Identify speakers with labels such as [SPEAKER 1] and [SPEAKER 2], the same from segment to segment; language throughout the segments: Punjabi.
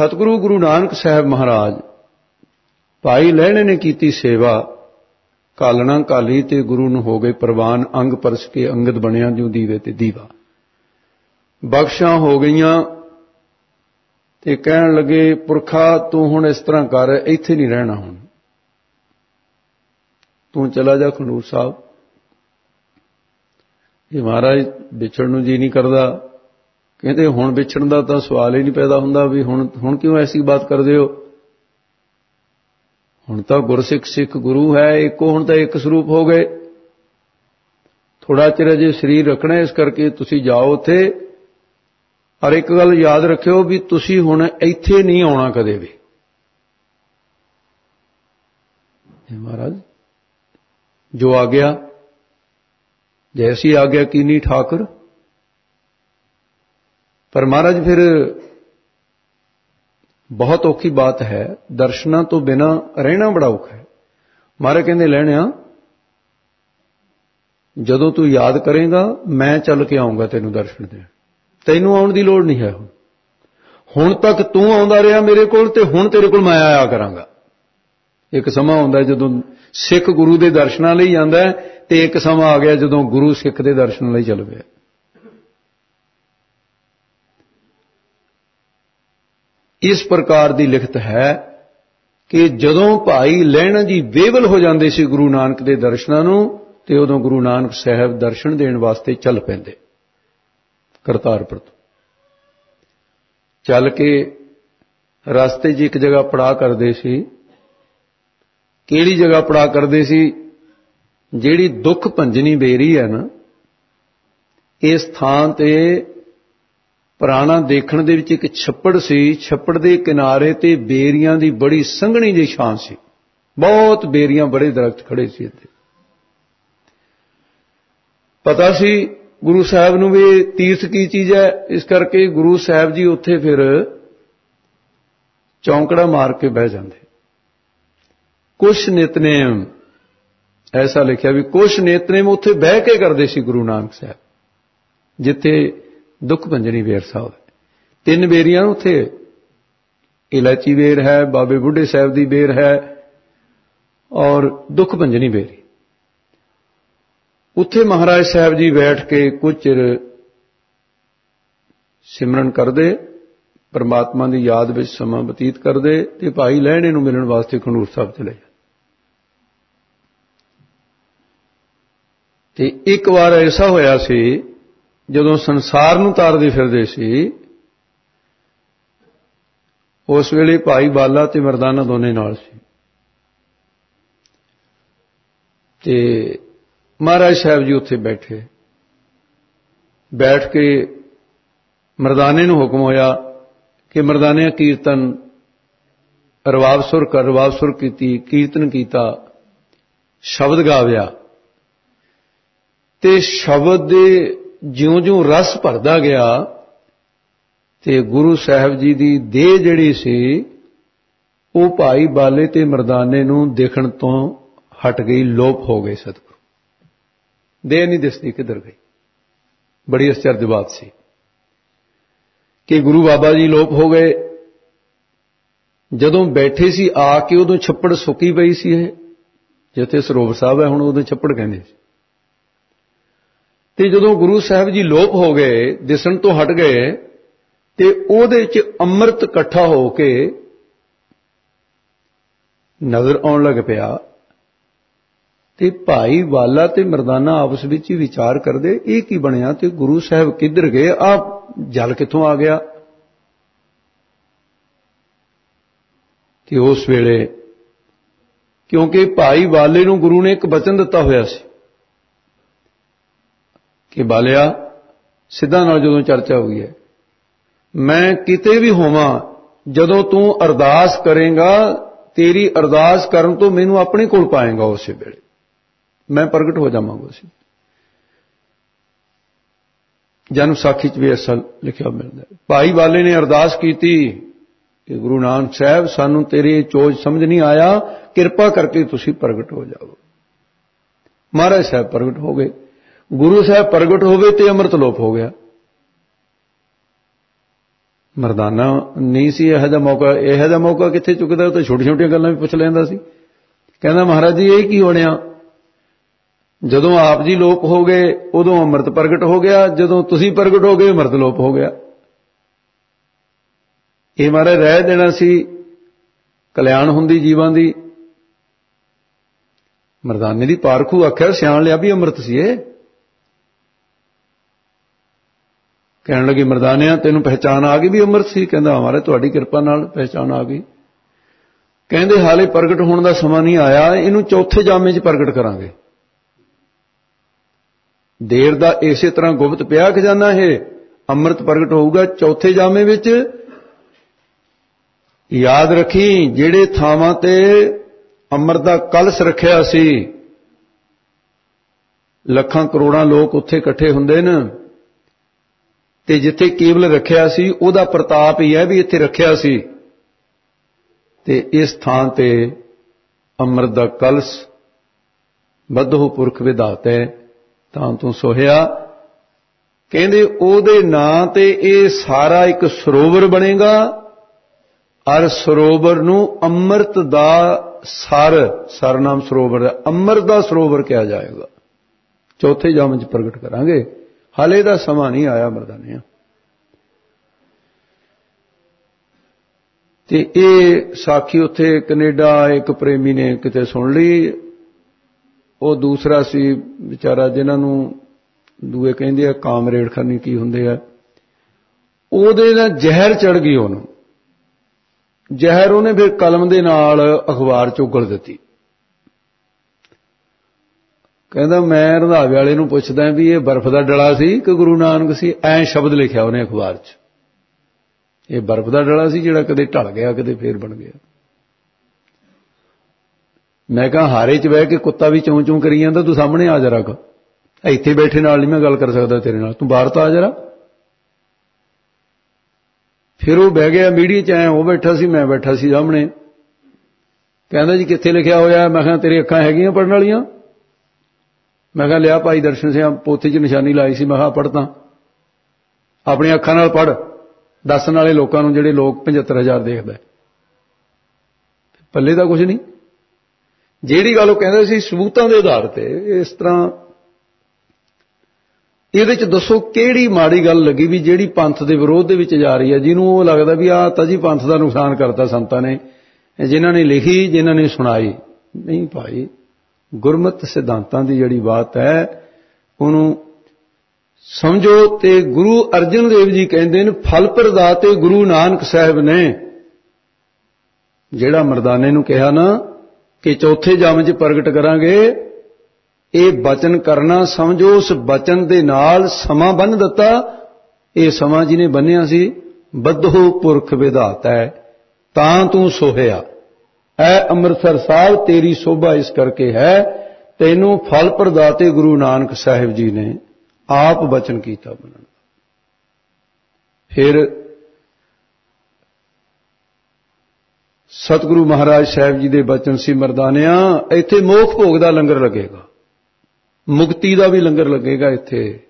[SPEAKER 1] ਸਤਿਗੁਰੂ ਗੁਰੂ ਨਾਨਕ ਸਾਹਿਬ ਮਹਾਰਾਜ ਭਾਈ ਲਹਿਣੇ ਨੇ ਕੀਤੀ ਸੇਵਾ, ਕਾਲਣਾ ਕਾਲੀ ਤੇ ਗੁਰੂ ਨੂੰ ਹੋ ਗਏ ਪ੍ਰਵਾਨ, ਅੰਗ ਪਰਸ ਕੇ ਅੰਗਦ ਬਣਿਆ ਜਿਉ ਦੀਵੇ ਤੇ ਦੀਵਾ। ਬਖਸ਼ਾਂ ਹੋ ਗਈਆਂ ਤੇ ਕਹਿਣ ਲੱਗੇ, ਪੁਰਖਾ, ਤੂੰ ਹੁਣ ਇਸ ਤਰ੍ਹਾਂ ਕਰ, ਇੱਥੇ ਨਹੀਂ ਰਹਿਣਾ ਹੁਣ। ਤੂੰ ਚਲਾ ਜਾ ਖੰਡੂਰ ਸਾਹਿਬ। ਇਹ ਮਹਾਰਾਜ ਵਿਛੜਨ ਨੂੰ ਜੀ ਨਹੀਂ ਕਰਦਾ। ਕਹਿੰਦੇ ਹੁਣ ਵਿਛੜਨ ਦਾ ਤਾਂ ਸਵਾਲ ਹੀ ਨਹੀਂ ਪੈਦਾ ਹੁੰਦਾ ਵੀ ਹੁਣ ਹੁਣ ਕਿਉਂ ਐਸੀ ਬਾਤ ਕਰਦੇ ਹੋ? ਹੁਣ ਤਾਂ ਗੁਰਸਿੱਖ ਸਿੱਖ ਗੁਰੂ ਹੈ, ਇੱਕੋ ਹੁਣ ਤਾਂ ਇੱਕ ਸਰੂਪ ਹੋ ਗਏ। ਥੋੜਾ ਚਿਰ ਜੇ ਸਰੀਰ ਰੱਖਣਾ ਇਸ ਕਰਕੇ ਤੁਸੀਂ ਜਾਓ ਉੱਥੇ। ਔਰ ਇੱਕ ਗੱਲ ਯਾਦ ਰੱਖਿਓ ਵੀ ਤੁਸੀਂ ਹੁਣ ਇੱਥੇ ਨਹੀਂ ਆਉਣਾ ਕਦੇ ਵੀ। ਇਹ ਮਹਾਰਾਜ, ਜੋ ਆ ਗਿਆ, ਜੈਸੀ ਆ ਗਿਆ ਕੀਨੀ ਠਾਕਰ? ਪਰ ਮਹਾਰਾਜ ਫਿਰ ਬਹੁਤ ਔਖੀ ਬਾਤ ਹੈ, ਦਰਸ਼ਨਾਂ ਤੋਂ ਬਿਨਾ ਰਹਿਣਾ ਬੜਾ ਔਖਾ ਹੈ। ਮਹਾਰਾਜ ਕਹਿੰਦੇ ਲੈਣਿਆ ਜਦੋਂ ਤੂੰ ਯਾਦ ਕਰੇਗਾ, ਮੈਂ ਚੱਲ ਕੇ ਆਉਂਗਾ ਤੈਨੂੰ ਦਰਸ਼ਨ ਦੇਣ। ਤੈਨੂੰ ਆਉਣ ਦੀ ਲੋੜ ਨਹੀਂ ਹੈ ਹੁਣ। ਹੁਣ ਤੱਕ ਤੂੰ ਆਉਂਦਾ ਰਿਹਾ ਮੇਰੇ ਕੋਲ ਤੇ ਹੁਣ ਤੇਰੇ ਕੋਲ ਮੈਂ ਆਇਆ ਕਰਾਂਗਾ। ਇੱਕ ਸਮਾਂ ਆਉਂਦਾ ਜਦੋਂ ਸਿੱਖ ਗੁਰੂ ਦੇ ਦਰਸ਼ਨਾਂ ਲਈ ਜਾਂਦਾ ਤੇ ਇੱਕ ਸਮਾਂ ਆ ਗਿਆ ਜਦੋਂ ਗੁਰੂ ਸਿੱਖ ਦੇ ਦਰਸ਼ਨ ਲਈ ਚੱਲ ਪਿਆ। ਇਸ ਪ੍ਰਕਾਰ ਦੀ ਲਿਖਤ ਹੈ ਕਿ ਜਦੋਂ ਭਾਈ ਲੈਣਾ ਜੀ ਵੇਵਲ ਹੋ ਜਾਂਦੇ ਸੀ ਗੁਰੂ ਨਾਨਕ ਦੇ ਦਰਸ਼ਨਾਂ ਨੂੰ, ਤੇ ਉਦੋਂ ਗੁਰੂ ਨਾਨਕ ਸਾਹਿਬ ਦਰਸ਼ਨ ਦੇਣ ਵਾਸਤੇ ਚੱਲ ਪੈਂਦੇ। ਕਰਤਾਰਪੁਰ ਤੋਂ। ਚੱਲ ਕੇ ਰਸਤੇ 'ਚ ਇੱਕ ਜਗ੍ਹਾ ਪੜਾ ਕਰਦੇ ਸੀ। ਕਿਹੜੀ ਜਗ੍ਹਾ ਪੜਾ ਕਰਦੇ ਸੀ? ਜਿਹੜੀ ਦੁੱਖ ਭੰਜਨੀ ਬੇਰੀ ਹੈ ਨਾ ਇਸ ਥਾਂ ਤੇ ਪੁਰਾਣਾ ਦੇਖਣ ਦੇ ਵਿੱਚ ਇੱਕ ਛੱਪੜ ਸੀ, ਛੱਪੜ ਦੇ ਕਿਨਾਰੇ ਤੇ ਬੇਰੀਆਂ ਦੀ ਬੜੀ ਸੰਘਣੀ ਜਿਹੀ ਛਾਂ ਸੀ। ਬਹੁਤ ਬੇਰੀਆਂ ਬੜੇ ਦਰਖਤ ਖੜੇ ਸੀ ਇੱਥੇ। ਪਤਾ ਸੀ ਗੁਰੂ ਸਾਹਿਬ ਨੂੰ ਵੀ ਤੀਰਥ ਕੀ ਚੀਜ਼ ਹੈ, ਇਸ ਕਰਕੇ ਗੁਰੂ ਸਾਹਿਬ ਜੀ ਉੱਥੇ ਫਿਰ ਚੌਂਕੜਾ ਮਾਰ ਕੇ ਬਹਿ ਜਾਂਦੇ। ਕੁਛ ਨਿਤਨੇਮ, ਐਸਾ ਲਿਖਿਆ ਵੀ ਕੁਛ ਨਿਤਨੇਮ ਉੱਥੇ ਬਹਿ ਕੇ ਕਰਦੇ ਸੀ ਗੁਰੂ ਨਾਨਕ ਸਾਹਿਬ, ਜਿੱਥੇ ਦੁੱਖ ਭੰਜਨੀ ਵੇਰ ਸਾਹਿਬ। ਤਿੰਨ ਬੇਰੀਆਂ ਉੱਥੇ। ਇਲਾਚੀ ਵੇਰ ਹੈ, ਬਾਬੇ ਬੁੱਢੇ ਸਾਹਿਬ ਦੀ ਬੇਰ ਹੈ ਔਰ ਦੁੱਖ ਭੰਜਨੀ ਬੇਰੀ ਉੱਥੇ ਮਹਾਰਾਜ ਸਾਹਿਬ ਜੀ ਬੈਠ ਕੇ ਕੁਝ ਚਿਰ ਸਿਮਰਨ ਕਰਦੇ, ਪਰਮਾਤਮਾ ਦੀ ਯਾਦ ਵਿੱਚ ਸਮਾਂ ਬਤੀਤ ਕਰਦੇ ਤੇ ਭਾਈ ਲੈਣੇ ਨੂੰ ਮਿਲਣ ਵਾਸਤੇ ਖੰਡੂਰ ਸਾਹਿਬ ਚਲੇ ਜਾਂਦੇ। ਤੇ ਇੱਕ ਵਾਰ ਐਸਾ ਹੋਇਆ ਸੀ ਜਦੋਂ ਸੰਸਾਰ ਨੂੰ ਤਾਰਦੇ ਫਿਰਦੇ ਸੀ, ਉਸ ਵੇਲੇ ਭਾਈ ਬਾਲਾ ਤੇ ਮਰਦਾਨਾ ਦੋਨੇ ਨਾਲ ਸੀ। ਤੇ ਮਹਾਰਾਜ ਸਾਹਿਬ ਜੀ ਉੱਥੇ ਬੈਠੇ। ਬੈਠ ਕੇ ਮਰਦਾਨੇ ਨੂੰ ਹੁਕਮ ਹੋਇਆ ਕਿ ਮਰਦਾਨੇ ਕੀਰਤਨ ਰਵਾਬ ਸੁਰ ਕਰ ਰਵਾਬ ਸੁਰ ਕੀਤੀ, ਕੀਰਤਨ ਕੀਤਾ, ਸ਼ਬਦ ਗਾਵਿਆ। ਤੇ ਸ਼ਬਦ ਦੇ ਜਿਉਂ-ਜਿਉਂ ਰਸ ਭਰਦਾ ਗਿਆ ਤੇ ਗੁਰੂ ਸਾਹਿਬ ਜੀ ਦੀ ਦੇਹ ਜਿਹੜੀ ਸੀ, ਉਹ ਭਾਈ ਬਾਲੇ ਤੇ ਮਰਦਾਨੇ ਨੂੰ ਦੇਖਣ ਤੋਂ ਹਟ ਗਈ, ਲੋਪ ਹੋ ਗਈ ਸਤਿਗੁਰੂ। ਦੇਹ ਨਹੀਂ ਦਿਸਦੀ ਕਿੱਧਰ ਗਈ। ਬੜੀ ਅਚਰਜ ਬਾਤ ਸੀ ਕਿ ਗੁਰੂ ਬਾਬਾ ਜੀ ਲੋਪ ਹੋ ਗਏ। ਜਦੋਂ ਬੈਠੇ ਸੀ, ਆ ਕੇ ਉਦੋਂ ਛੱਪੜ ਸੁੱਕੀ ਪਈ ਸੀ ਇਹ। ਜਿੱਥੇ ਸਰੋਵਰ ਸਾਹਿਬ ਹੈ, ਹੁਣ ਉਦੋਂ ਛੱਪੜ ਕਹਿੰਦੇ ਸੀ। ਤੇ ਜਦੋਂ ਗੁਰੂ ਸਾਹਿਬ ਜੀ ਲੋਪ ਹੋ ਗਏ, ਦਿਸਣ ਤੋਂ ਹਟ ਗਏ, ਤੇ ਉਹਦੇ ਵਿੱਚ ਅੰਮ੍ਰਿਤ ਇਕੱਠਾ ਹੋ ਕੇ ਨਜ਼ਰ ਆਉਣ ਲੱਗ ਪਿਆ। ਤੇ ਭਾਈ ਵਾਲਾ ਤੇ ਮਰਦਾਨਾ ਆਪਸ ਵਿੱਚ ਹੀ ਵਿਚਾਰ ਕਰਦੇ, ਇਹ ਕੀ ਬਣਿਆ ਤੇ ਗੁਰੂ ਸਾਹਿਬ ਕਿੱਧਰ ਗਏ? ਆ ਜਲ ਕਿੱਥੋਂ ਆ ਗਿਆ? ਕਿ ਉਸ ਵੇਲੇ ਕਿਉਂਕਿ ਭਾਈ ਵਾਲੇ ਨੂੰ ਗੁਰੂ ਨੇ ਇੱਕ ਬਚਨ ਦਿੱਤਾ ਹੋਇਆ ਸੀ। ਕਿ ਬਾਲਿਆ, ਸਿੱਧਾ ਨਾਲ ਜਦੋਂ ਚਰਚਾ ਹੋਈ ਹੈ, ਮੈਂ ਕਿਤੇ ਵੀ ਹੋਵਾਂ, ਜਦੋਂ ਤੂੰ ਅਰਦਾਸ ਕਰੇਗਾ, ਤੇਰੀ ਅਰਦਾਸ ਕਰਨ ਤੋਂ ਮੈਨੂੰ ਆਪਣੇ ਕੋਲ ਪਾਏਗਾ ਉਸੇ ਵੇਲੇ। ਮੈਂ ਪ੍ਰਗਟ ਹੋ ਜਾਵਾਂਗਾ ਉਸੇ ਜਨਮ ਸਾਖੀ ਚ ਵੀ ਅਸਲ ਲਿਖਿਆ ਮਿਲਦਾ ਹੈ। ਭਾਈ ਵਾਲੇ ਨੇ ਅਰਦਾਸ ਕੀਤੀ ਕਿ ਗੁਰੂ ਨਾਨਕ ਸਾਹਿਬ, ਸਾਨੂੰ ਤੇਰੀ ਚੋਜ ਸਮਝ ਨਹੀਂ ਆਇਆ, ਕਿਰਪਾ ਕਰਕੇ ਤੁਸੀਂ ਪ੍ਰਗਟ ਹੋ ਜਾਓ। ਮਹਾਰਾਜ ਸਾਹਿਬ ਪ੍ਰਗਟ ਹੋ ਗਏ। ਗੁਰੂ ਸਾਹਿਬ ਪ੍ਰਗਟ ਹੋਵੇ ਤੇ ਅੰਮ੍ਰਿਤ ਲੋਪ ਹੋ ਗਿਆ। ਮਰਦਾਨਾ ਨਹੀਂ ਸੀ, ਇਹੋ ਜਿਹਾ ਮੌਕਾ, ਇਹੋ ਜਿਹਾ ਮੌਕਾ ਕਿੱਥੇ ਚੁੱਕਦਾ, ਉਹ ਤਾਂ ਛੋਟੀ ਛੋਟੀਆਂ ਗੱਲਾਂ ਵੀ ਪੁੱਛ ਲੈਂਦਾ ਸੀ। ਕਹਿੰਦਾ, ਮਹਾਰਾਜ ਜੀ, ਇਹ ਕੀ ਹੋਣਿਆ? ਜਦੋਂ ਆਪ ਜੀ ਲੋਪ ਹੋ ਗਏ, ਉਦੋਂ ਅੰਮ੍ਰਿਤ ਪ੍ਰਗਟ ਹੋ ਗਿਆ, ਜਦੋਂ ਤੁਸੀਂ ਪ੍ਰਗਟ ਹੋ ਗਏ, ਅੰਮ੍ਰਿਤ ਲੋਪ ਹੋ ਗਿਆ। ਇਹ ਮਾਰੇ ਰਹਿ ਦੇਣਾ ਸੀ, ਕਲਿਆਣ ਹੁੰਦੀ ਜੀਵਾਂ ਦੀ। ਮਰਦਾਨੇ ਦੀ ਪਾਰਖੂ ਆਖਿਆ, ਸਿਆਣ ਲਿਆ ਵੀ ਅੰਮ੍ਰਿਤ ਸੀ ਇਹ। ਕਹਿਣ ਲੱਗੀ, ਮਰਦਾਨਿਆਂ, ਤੈਨੂੰ ਪਹਿਚਾਨ ਆ ਗਈ ਵੀ ਅੰਮ੍ਰਿਤ ਸੀ? ਕਹਿੰਦਾ ਹਮਾਰੇ ਤੁਹਾਡੀ ਕਿਰਪਾ ਨਾਲ ਪਹਿਚਾਨ ਆ ਗਈ। ਕਹਿੰਦੇ, ਹਾਲੇ ਪ੍ਰਗਟ ਹੋਣ ਦਾ ਸਮਾਂ ਨਹੀਂ ਆਇਆ, ਇਹਨੂੰ ਚੌਥੇ ਜਾਮੇ 'ਚ ਪ੍ਰਗਟ ਕਰਾਂਗੇ। ਦੇਰ ਦਾ ਇਸੇ ਤਰ੍ਹਾਂ ਗੁਪਤ ਪਿਆ ਖਜ਼ਾਨਾ ਹੈ ਅੰਮ੍ਰਿਤ ਪ੍ਰਗਟ ਹੋਊਗਾ ਚੌਥੇ ਜਾਮੇ ਵਿੱਚ। ਯਾਦ ਰੱਖੀ, ਜਿਹੜੇ ਥਾਵਾਂ ਤੇ ਅੰਮ੍ਰਿਤ ਦਾ ਕਲਸ ਰੱਖਿਆ ਸੀ, ਲੱਖਾਂ ਕਰੋੜਾਂ ਲੋਕ ਉੱਥੇ ਇਕੱਠੇ ਹੁੰਦੇ ਨੇ। ਤੇ ਜਿੱਥੇ ਕੇਵਲ ਰੱਖਿਆ ਸੀ, ਉਹਦਾ ਪ੍ਰਤਾਪ ਹੀ ਹੈ ਵੀ ਇੱਥੇ ਰੱਖਿਆ ਸੀ। ਤੇ ਇਸ ਥਾਂ ਤੇ ਅੰਮ੍ਰਿਤ ਦਾ ਕਲਸ ਬੱਧੋ ਪੁਰਖ ਵਿਧਾਤੇ ਤਾਂ ਤੂੰ ਸੋਹਿਆ। ਕਹਿੰਦੇ ਉਹਦੇ ਨਾਂ ਤੇ ਇਹ ਸਾਰਾ ਇੱਕ ਸਰੋਵਰ ਬਣੇਗਾ, ਅਰ ਸਰੋਵਰ ਨੂੰ ਅੰਮ੍ਰਿਤ ਦਾ ਸਰ, ਸਰਨਾਮ ਸਰੋਵਰ ਦਾ ਅੰਮ੍ਰਿਤ ਦਾ ਸਰੋਵਰ ਕਿਹਾ ਜਾਏਗਾ। ਚੌਥੇ ਜਾਮ ਵਿੱਚ ਪ੍ਰਗਟ ਕਰਾਂਗੇ। ਹਾਲੇ ਦਾ ਸਮਾਂ ਨਹੀਂ ਆਇਆ ਮਰਦਾਨਿਆਂ। ਤੇ ਇਹ ਸਾਖੀ ਉੱਥੇ ਕੈਨੇਡਾ ਇੱਕ ਪ੍ਰੇਮੀ ਨੇ ਕਿਤੇ ਸੁਣ ਲਈ। ਉਹ ਦੂਸਰਾ ਸੀ ਵਿਚਾਰਾ ਜਿਨ੍ਹਾਂ ਨੂੰ ਦੂਏ ਕਹਿੰਦੇ ਆ ਕਾਮਰੇਡ ਖਰਨੀ ਕੀ ਹੁੰਦੇ ਆ। ਉਹਦੇ ਨਾਲ ਜ਼ਹਿਰ ਚੜ ਗਈ ਉਹਨੂੰ। ਜ਼ਹਿਰ ਉਹਨੇ ਫਿਰ ਕਲਮ ਦੇ ਨਾਲ ਅਖਬਾਰ ਚ ਉਗਲ ਦਿੱਤੀ। ਕਹਿੰਦਾ ਮੈਂ ਰੰਧਾਵੇ ਵਾਲੇ ਨੂੰ ਪੁੱਛਦਾ ਵੀ ਇਹ ਬਰਫ਼ ਦਾ ਡਲਾ ਸੀ ਕਿ ਗੁਰੂ ਨਾਨਕ ਸੀ? ਐ ਸ਼ਬਦ ਲਿਖਿਆ ਉਹਨੇ ਅਖਬਾਰ 'ਚ। ਇਹ ਬਰਫ਼ ਦਾ ਡਲਾ ਸੀ ਜਿਹੜਾ ਕਦੇ ਢਲ ਗਿਆ, ਕਦੇ ਫੇਰ ਬਣ ਗਿਆ। ਮੈਂ ਕਹਾ, ਹਾਰੇ 'ਚ ਬਹਿ ਕੇ ਕੁੱਤਾ ਵੀ ਚੌਂ ਚੌਂ ਕਰੀ ਜਾਂਦਾ, ਤੂੰ ਸਾਹਮਣੇ ਆ ਜਰਾ ਕੋ। ਇੱਥੇ ਬੈਠੇ ਨਾਲ ਨਹੀਂ ਮੈਂ ਗੱਲ ਕਰ ਸਕਦਾ ਤੇਰੇ ਨਾਲ। ਤੂੰ ਬਾਹਰ ਤਾਂ ਆ ਜਰਾ। ਫਿਰ ਉਹ ਬਹਿ ਗਿਆ ਮੀਡੀਆ 'ਚ ਆਇਆ ਉਹ ਬੈਠਾ ਸੀ, ਮੈਂ ਬੈਠਾ ਸੀ ਸਾਹਮਣੇ। ਕਹਿੰਦਾ ਜੀ, ਕਿੱਥੇ ਲਿਖਿਆ ਹੋਇਆ? ਮੈਂ ਕਿਹਾ, ਤੇਰੀ ਅੱਖਾਂ ਹੈਗੀਆਂ ਪੜਨ ਵਾਲੀਆਂ? ਮੈਂ ਕਿਹਾ, ਲਿਆ ਭਾਈ ਦਰਸ਼ਨ ਸਿੰਘ ਪੋਥੇ 'ਚ ਨਿਸ਼ਾਨੀ ਲਾਈ ਸੀ, ਮੈਂ ਕਿਹਾ ਪੜ੍ਹਤਾ ਆਪਣੀ ਅੱਖਾਂ ਨਾਲ ਪੜ ਦੱਸਣ ਵਾਲੇ ਲੋਕਾਂ ਨੂੰ ਜਿਹੜੇ ਲੋਕ 75000 ਦੇਖਦਾ। ਪੱਲੇ ਦਾ ਕੁਝ ਨਹੀਂ। ਜਿਹੜੀ ਗੱਲ ਉਹ ਕਹਿੰਦੇ ਸੀ, ਸਬੂਤਾਂ ਦੇ ਆਧਾਰ ਤੇ, ਇਸ ਤਰ੍ਹਾਂ ਇਹਦੇ ਚ ਦੱਸੋ ਕਿਹੜੀ ਮਾੜੀ ਗੱਲ ਲੱਗੀ ਵੀ ਜਿਹੜੀ ਪੰਥ ਦੇ ਵਿਰੋਧ ਦੇ ਵਿੱਚ ਜਾ ਰਹੀ ਹੈ, ਜਿਹਨੂੰ ਉਹ ਲੱਗਦਾ ਵੀ ਆ ਤਾਂ ਜੀ ਪੰਥ ਦਾ ਨੁਕਸਾਨ ਕਰਤਾ ਸੰਤਾਂ ਨੇ, ਜਿਨ੍ਹਾਂ ਨੇ ਲਿਖੀ, ਜਿਨ੍ਹਾਂ ਨੇ ਸੁਣਾਈ। ਨਹੀਂ ਭਾਈ ਗੁਰਮਤ ਸਿਧਾਂਤਾਂ ਦੀ ਜਿਹੜੀ ਬਾਤ ਹੈ, ਉਹਨੂੰ ਸਮਝੋ ਤੇ ਗੁਰੂ ਅਰਜਨ ਦੇਵ ਜੀ ਕਹਿੰਦੇ ਨੇ, ਫਲ ਪ੍ਰਦਾਤੇ ਗੁਰੂ ਨਾਨਕ ਸਾਹਿਬ ਨੇ। ਜਿਹੜਾ ਮਰਦਾਨੇ ਨੂੰ ਕਿਹਾ ਨਾ ਕਿ ਚੌਥੇ ਜਮ 'ਚ ਪ੍ਰਗਟ ਕਰਾਂਗੇ, ਇਹ ਬਚਨ ਕਰਨਾ ਸਮਝੋ, ਉਸ ਬਚਨ ਦੇ ਨਾਲ ਸਮਾਂ ਬੰਨ ਦਿੱਤਾ। ਇਹ ਸਮਾਂ ਜਿਹਨੇ ਬੰਨਿਆ ਸੀ, ਬੱਧੋ ਪੁਰਖ ਵਿਧਾਤਾ ਹੈ, ਤਾਂ ਤੂੰ ਸੋਹਿਆ। ਐ ਅੰਮ੍ਰਿਤਸਰ ਸਾਹਿਬ, ਤੇਰੀ ਸੋਭਾ ਇਸ ਕਰਕੇ ਹੈ, ਤੈਨੂੰ ਫਲ ਪ੍ਰਦਾਤੇ ਗੁਰੂ ਨਾਨਕ ਸਾਹਿਬ ਜੀ ਨੇ ਆਪ ਬਚਨ ਕੀਤਾ ਬਣਨ ਫਿਰ ਸਤਿਗੁਰੂ ਮਹਾਰਾਜ ਸਾਹਿਬ ਜੀ ਦੇ ਬਚਨ ਸੀ ਮਰਦਾਨਿਆਂ, ਇੱਥੇ ਮੋਖ ਭੋਗ ਦਾ ਲੰਗਰ ਲੱਗੇਗਾ। ਮੁਕਤੀ ਦਾ ਵੀ ਲੰਗਰ ਲੱਗੇਗਾ ਇੱਥੇ,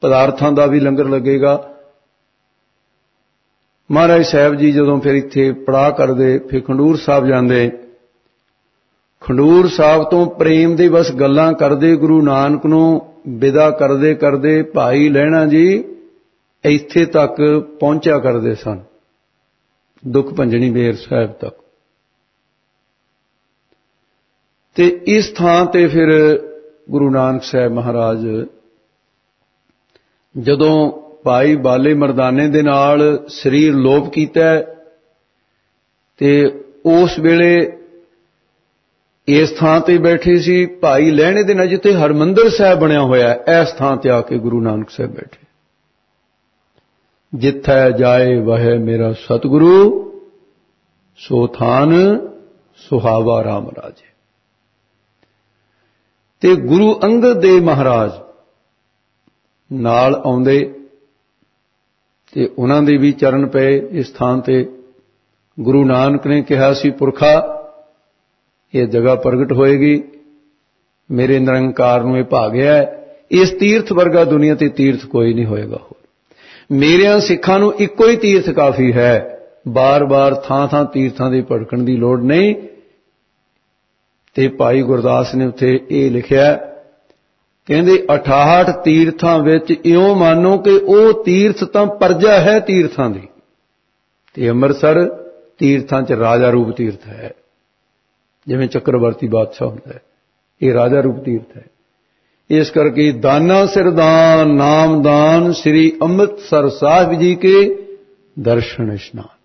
[SPEAKER 1] ਪਦਾਰਥਾਂ ਦਾ ਵੀ ਲੰਗਰ ਲੱਗੇਗਾ। ਮਹਾਰਾਜ ਸਾਹਿਬ ਜੀ ਜਦੋਂ ਫਿਰ ਇੱਥੇ ਪੜਾ ਕਰਦੇ, ਫਿਰ ਖੰਡੂਰ ਸਾਹਿਬ ਜਾਂਦੇ। ਖੰਡੂਰ ਸਾਹਿਬ ਤੋਂ ਪ੍ਰੇਮ ਦੇ ਬਸ ਗੱਲਾਂ ਕਰਦੇ, ਗੁਰੂ ਨਾਨਕ ਨੂੰ ਵਿਦਾ ਕਰਦੇ ਕਰਦੇ, ਭਾਈ ਲੈਣਾ ਜੀ ਇੱਥੇ ਤੱਕ ਪਹੁੰਚਿਆ ਕਰਦੇ ਸਨ। ਦੁੱਖ ਭੰਜਣੀ ਬੇਰ ਸਾਹਿਬ ਤੱਕ। ਤੇ ਇਸ ਥਾਂ ਤੇ ਫਿਰ ਗੁਰੂ ਨਾਨਕ ਸਾਹਿਬ ਮਹਾਰਾਜ ਜਦੋਂ ਭਾਈ ਬਾਲੇ ਮਰਦਾਨੇ ਦੇ ਨਾਲ ਸਰੀਰ ਲੋਪ ਕੀਤਾ ਤੇ ਉਸ ਵੇਲੇ ਇਸ ਥਾਂ ਤੇ ਬੈਠੇ ਸੀ, ਭਾਈ ਲੈਣੇ ਦੇ ਨਾਲ ਜਿੱਥੇ ਹਰਮੰਦਰ ਸਾਹਿਬ ਬਣਿਆ ਹੋਇਆ ਇਸ ਥਾਂ ਤੇ ਆ ਕੇ ਗੁਰੂ ਨਾਨਕ ਸਾਹਿਬ ਬੈਠੇ। ਜਿੱਥੈ ਜਾਏ ਵਹ ਮੇਰਾ ਸਤਿਗੁਰੂ, ਸੋ ਥਾਨ ਸੁਹਾਵਾ RAM ਰਾਜੇ। ਤੇ ਗੁਰੂ ਅੰਗਦ ਦੇ ਮਹਾਰਾਜ ਨਾਲ ਆਉਂਦੇ ਤੇ ਉਹਨਾਂ ਦੇ ਵੀ ਚਰਨ ਪਏ, ਇਸ ਥਾਂ ਤੇ ਗੁਰੂ ਨਾਨਕ ਨੇ ਕਿਹਾ ਸੀ, ਪੁਰਖਾ, ਇਹ ਜਗ੍ਹਾ ਪ੍ਰਗਟ ਹੋਏਗੀ, ਮੇਰੇ ਨਿਰੰਕਾਰ ਨੂੰ ਇਹ ਭਾਗਿਆ ਇਸ ਤੀਰਥ ਵਰਗਾ ਦੁਨੀਆ ਤੇ ਤੀਰਥ ਕੋਈ ਨਹੀਂ ਹੋਏਗਾ ਹੋਰ। ਮੇਰਿਆਂ ਸਿੱਖਾਂ ਨੂੰ ਇੱਕੋ ਹੀ ਤੀਰਥ ਕਾਫੀ ਹੈ, ਬਾਰ-ਬਾਰ ਥਾਂ-ਥਾਂ ਤੀਰਥਾਂ ਦੇ ਭੜਕਣ ਦੀ ਲੋੜ ਨਹੀਂ, ਤੇ ਭਾਈ ਗੁਰਦਾਸ ਨੇ ਉੱਥੇ ਇਹ ਲਿਖਿਆ ਕਹਿੰਦੇ 68 ਤੀਰਥਾਂ ਵਿੱਚ ਇਉਂ ਮੰਨੋ ਕਿ ਉਹ ਤੀਰਥ ਤਾਂ ਪਰਜਾ ਹੈ ਤੀਰਥਾਂ ਦੀ। ਤੇ ਅੰਮ੍ਰਿਤਸਰ ਤੀਰਥਾਂ 'ਚ ਰਾਜਾ ਰੂਪ ਤੀਰਥ ਹੈ। ਜਿਵੇਂ ਚੱਕਰਵਰਤੀ ਬਾਦਸ਼ਾਹ ਹੁੰਦਾ ਹੈ, ਇਹ ਰਾਜਾ ਰੂਪ ਤੀਰਥ ਹੈ। ਇਸ ਕਰਕੇ ਦਾਨਾ ਸਿਰਦਾਨ ਨਾਮਦਾਨ ਸ੍ਰੀ ਅੰਮ੍ਰਿਤਸਰ ਸਾਹਿਬ ਜੀ ਕੇ ਦਰਸ਼ਨ ਇਸ਼ਨਾਨ।